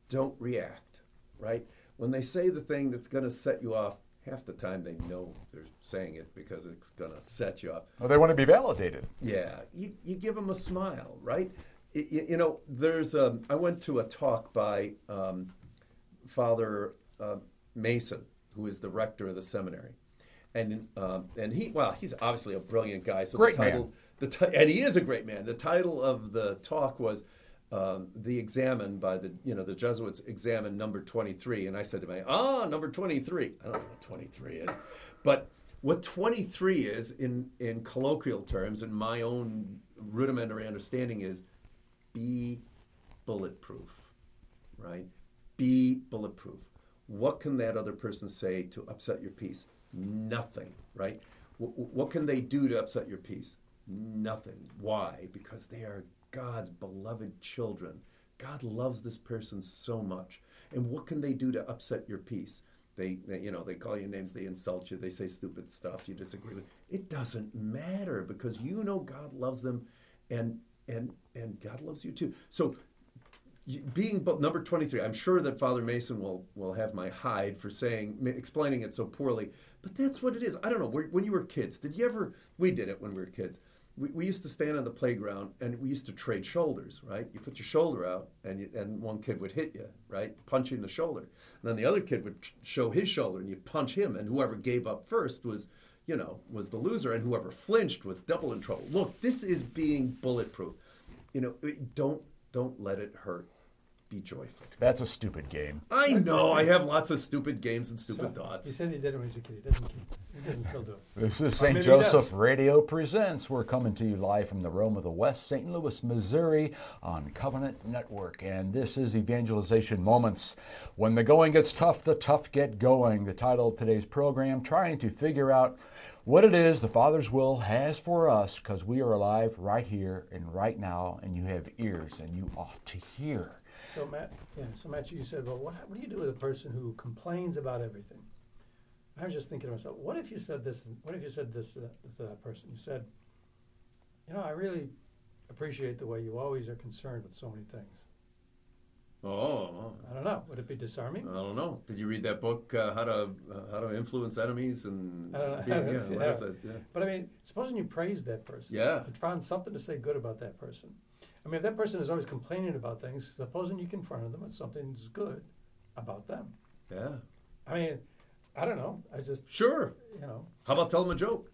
don't react. Right when they say the thing that's going to set you off. Half the time they know they're saying it because it's going to set you up. Well, they want to be validated. Yeah, you, you give them a smile, right? Y- y- you know, there's um, I went to a talk by um, Father uh, Mason, who is the rector of the seminary, and um, and he well, he's obviously a brilliant guy. So Great the title, man. the ti- and he is a great man. The title of the talk was. Um, the examine by the you know the Jesuits examine number 23 and I said to my ah number 23 I don't know what 23 is but what 23 is in in colloquial terms in my own rudimentary understanding is be bulletproof right? Be bulletproof. What can that other person say to upset your peace? Nothing right? W- what can they do to upset your peace? Nothing. Why? Because they are god's beloved children god loves this person so much and what can they do to upset your peace they, they, you know, they call you names, they insult you, they say stupid stuff you disagree with. It doesn't matter because you know God loves them, and and and God loves you too. So, being number twenty three, I'm sure that Father Mason will will have my hide for saying explaining it so poorly, but that's what it is. I don't know. When you were kids, did you ever? We did it when we were kids. We, we used to stand on the playground and we used to trade shoulders, right? You put your shoulder out and you, and one kid would hit you, right? Punch you in the shoulder. And then the other kid would show his shoulder and you punch him and whoever gave up first was, you know, was the loser, and whoever flinched was double in trouble. Look, this is being bulletproof. You know, don't don't let it hurt. Be joyful. That's a stupid game. I know. I have lots of stupid games and stupid He thoughts. said he did it when he was a kid. He doesn't keep. He doesn't still do it. This is St. Joseph. Radio Presents. We're coming to you live from the Rome of the West, St. Louis, Missouri, on Covenant Network. And this is Evangelization Moments. When the going gets tough, the tough get going. The title of today's program, trying to figure out what it is the Father's will has for us, because we are alive right here and right now, and you have ears and you ought to hear. So Matt, yeah. So Matt, you said, well, what, what do you do with a person who complains about everything? I was just thinking to myself, what if you said this? What if you said this to that, to that person? You said, you know, I really appreciate the way you always are concerned with so many things. Oh, I don't know. Would it be disarming? I don't know. Did you read that book, uh, How to uh, How to Influence Enemies? And I don't know. yeah, I don't yeah, see what is that. Yeah. But I mean, supposing you praised that person. Yeah. And found something to say good about that person. I mean, if that person is always complaining about things, supposing you confronted them with something that's good about them. yeah, I mean, I don't know. I just, sure. you know. How about telling them a joke?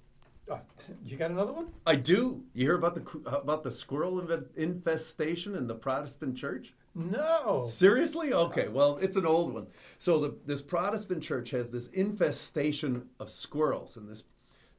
Oh, you got another one? I do. You hear about the uh, about the squirrel infestation in the Protestant church? No. Seriously? Okay. Well, it's an old one. So the, this Protestant church has this infestation of squirrels, and this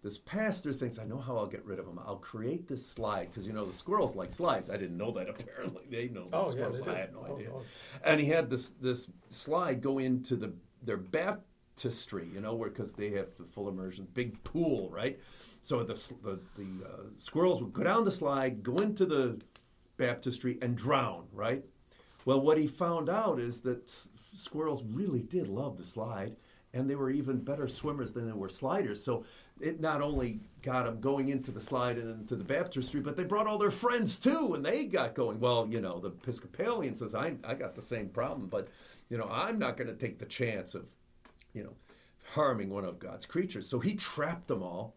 this pastor thinks, I know how I'll get rid of them. I'll create this slide because you know the squirrels like slides. I didn't know that. Apparently, they know about Oh, yeah, squirrels. they. I had no Oh, idea. oh. And he had this this slide go into the their baptistry, you know, where because they have the full immersion, big pool, right? So the the, the uh, squirrels would go down the slide, go into the baptistry, and drown, right? Well, what he found out is that s- squirrels really did love the slide, and they were even better swimmers than they were sliders. So it not only got them going into the slide and into the baptistry, but they brought all their friends too, and they got going. Well, you know, the Episcopalian says, I, I got the same problem, but, you know, I'm not going to take the chance of, you know, harming one of God's creatures. So he trapped them all.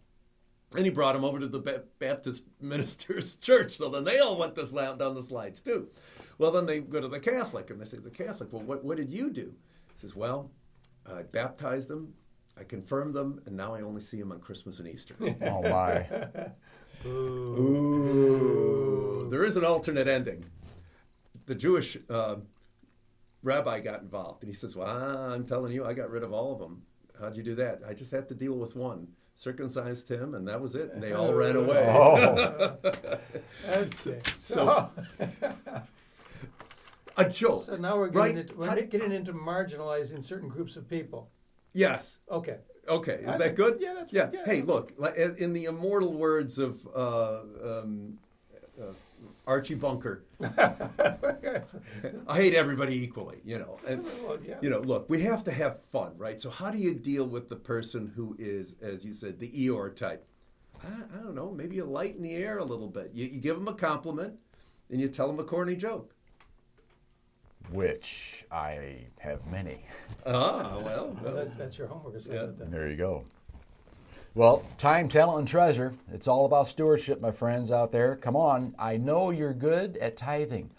And he brought them over to the Ba- Baptist minister's church. So then they all went down the slides too. Well, then they go to the Catholic and they say, The Catholic, well, what, what did you do? He says, Well, I baptized them, I confirmed them, and now I only see them on Christmas and Easter. Oh, my. Ooh. There is an alternate ending. The Jewish uh, rabbi got involved, and he says, "Well, I'm telling you, I got rid of all of them. How'd you do that? I just had to deal with one. Circumcised him, and that was it. And they all ran away." Oh, Okay. So- A joke. So now we're right? into, we're getting into marginalizing certain groups of people. Yes. Okay. Okay, is I that think- good? yeah, that's- yeah. yeah. Hey, look, in the immortal words of uh, um, uh, Archie Bunker, I hate everybody equally, you know. And Well, yeah. you know, look, we have to have fun, right? So how do you deal with the person who is, as you said, the Eeyore type? I, I don't know. Maybe you lighten the air a little bit. You, you give them a compliment, and you tell them a corny joke. Which I have many. Ah, well, Well, well. that, that's your homework assignment then. There you go. Well, time, talent, and treasure. It's all about stewardship, my friends out there. Come on. I know you're good at tithing.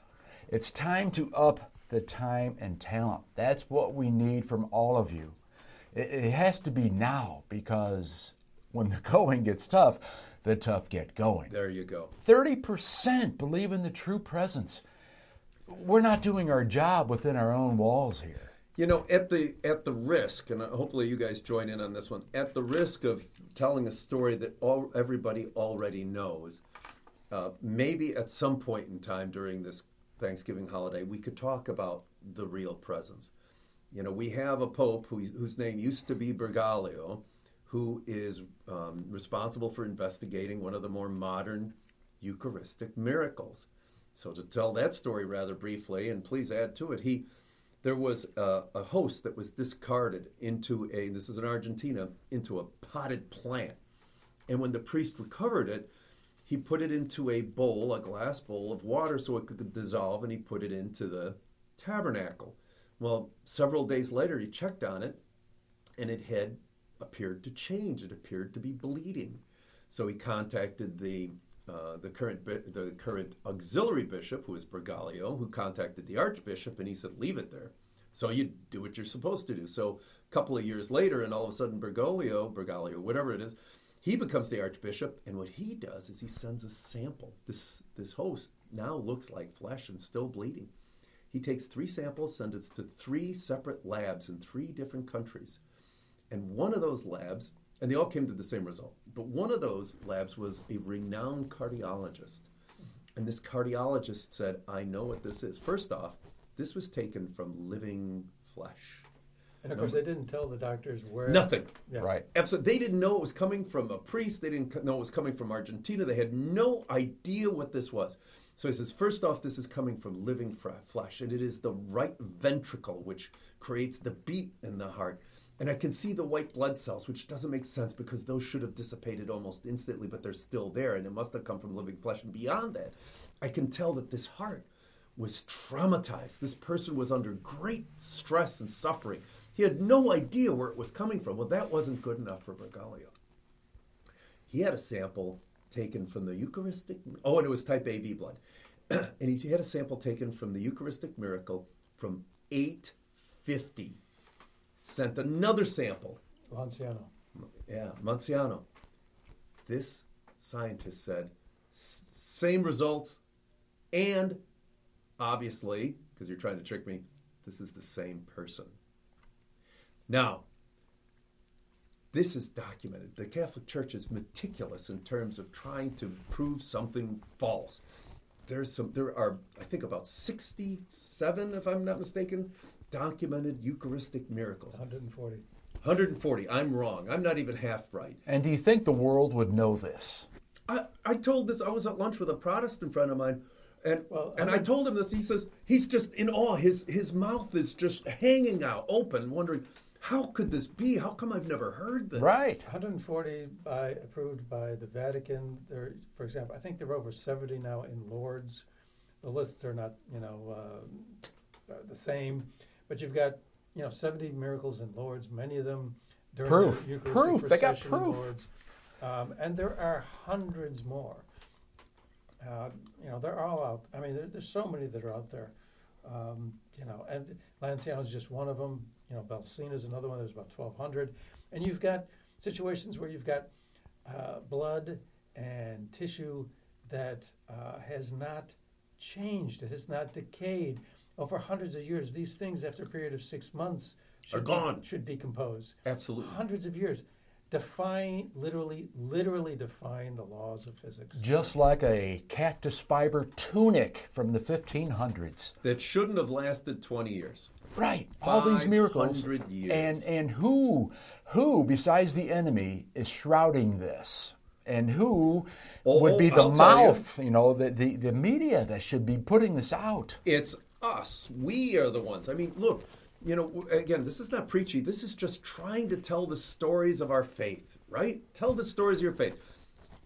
It's time to up the time and talent. That's what we need from all of you. It, it has to be now because when the going gets tough, the tough get going. there you go. 30% believe in the true presence. We're not doing our job within our own walls here. You know, at the at the risk, and hopefully you guys join in on this one. At the risk of telling a story that all everybody already knows, uh, maybe at some point in time during this Thanksgiving holiday, we could talk about the real presence. You know, we have a pope who, whose name used to be Bergoglio, who is um, responsible for investigating one of the more modern Eucharistic miracles. So to tell that story rather briefly, and please add to it, he there was a, a host that was discarded into a this is in Argentina into a potted plant, and when the priest recovered it, he put it into a bowl, a glass bowl of water, so it could dissolve, and he put it into the tabernacle. Well, several days later, he checked on it, and it had appeared to change. It appeared to be bleeding. So he contacted the uh, the current the current auxiliary bishop, who is Bergoglio, who contacted the archbishop, and he said, "Leave it there." So you do what you're supposed to do. So a couple of years later, and all of a sudden, Bergoglio, Bergoglio, whatever it is, He becomes the archbishop, and what he does is he sends a sample. This this host now looks like flesh and still bleeding. He takes three samples, sends it to three separate labs in three different countries. And one of those labs, and they all came to the same result, but one of those labs was a renowned cardiologist. And this cardiologist said, I know what this is. First off, this was taken from living flesh. And of course, they didn't tell the doctors where. Nothing. Yes. Right. Absolutely. They didn't know it was coming from a priest. They didn't know it was coming from Argentina. They had no idea what this was. So he says, first off, this is coming from living flesh, and it is the right ventricle which creates the beat in the heart. And I can see the white blood cells, which doesn't make sense because those should have dissipated almost instantly, but they're still there, and it must have come from living flesh. And beyond that, I can tell that this heart was traumatized. This person was under great stress and suffering. He had no idea where it was coming from. Well, that wasn't good enough for Bergoglio. He had a sample taken from the Eucharistic. Oh, and it was type AB blood. and he had a sample taken from the Eucharistic miracle from 850. Sent another sample. Lanciano. Yeah, Montiano. This scientist said same results, and obviously, because you're trying to trick me, this is the same person. Now, this is documented. The Catholic Church is meticulous in terms of trying to prove something false. There's some. There are, I think, about sixty-seven, if I'm not mistaken, documented Eucharistic miracles. 140. 140. I'm wrong. I'm not even half right. And do you think the world would know this? I, I told this. I was at lunch with a Protestant friend of mine, and Well, and I I told him this. He says he's just in awe. His his mouth is just hanging out, open, wondering how could this be? How come I've never heard this? Right. 140 by approved by the Vatican. There, for example, I think there are over 70 now in Lourdes. The lists are not, you know, uh, uh, the same, but you've got, you know, 70 miracles in Lourdes. Many of them during Proof. the Eucharistic Proof. They got proof. Lourdes. Um, and there are hundreds more. Uh, you know, they're all out. I mean, there, there's so many that are out there. Um, you know, and Lanciano is just one of them. You know, Bolsena is another one. There's about 1,200, and you've got situations where you've got uh, blood and tissue that uh, has not changed. It has not decayed over hundreds of years. These things, after a period of six months, should de- gone. should decompose. Absolutely. Hundreds of years, defying literally, literally defying the laws of physics. Just like a cactus fiber tunic from the 1500s. That shouldn't have lasted 20 years. Right. All these miracles. 500 years. And and who who besides the enemy is shrouding this? And who Oh, would be oh, the I'll tell you. mouth, you, know, the, the, the media that should be putting this out? It's us. We are the ones. I mean, look, you know, again, this is not preachy. This is just trying to tell the stories of our faith, right? Tell the stories of your faith.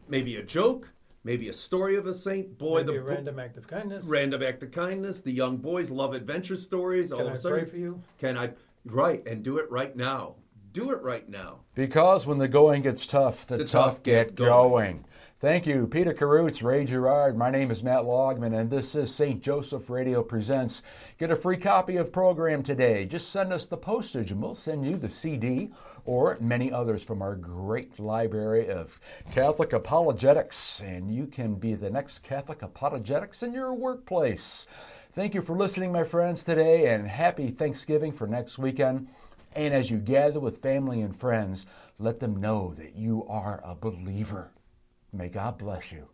Maybe a joke, maybe a story of a saint. Boy, Maybe the a bo- random act of kindness. random act of kindness. The young boys love adventure stories. All Can of I a sudden, pray for you? Can I? Right, and do it right now. Do it right now. Because when the going gets tough, the, The tough, tough get, get going. going. Thank you, Peter Karutz, Ray Gerard. My name is Matt Laugemann, and this is St. Joseph Radio Presents. Get a free copy of program today. Just send us the postage, and we'll send you the CD or many others from our great library of Catholic apologetics, and you can be the next Catholic apologetics in your workplace. Thank you for listening, my friends, today, and happy Thanksgiving for next weekend. And as you gather with family and friends, let them know that you are a believer. May God bless you.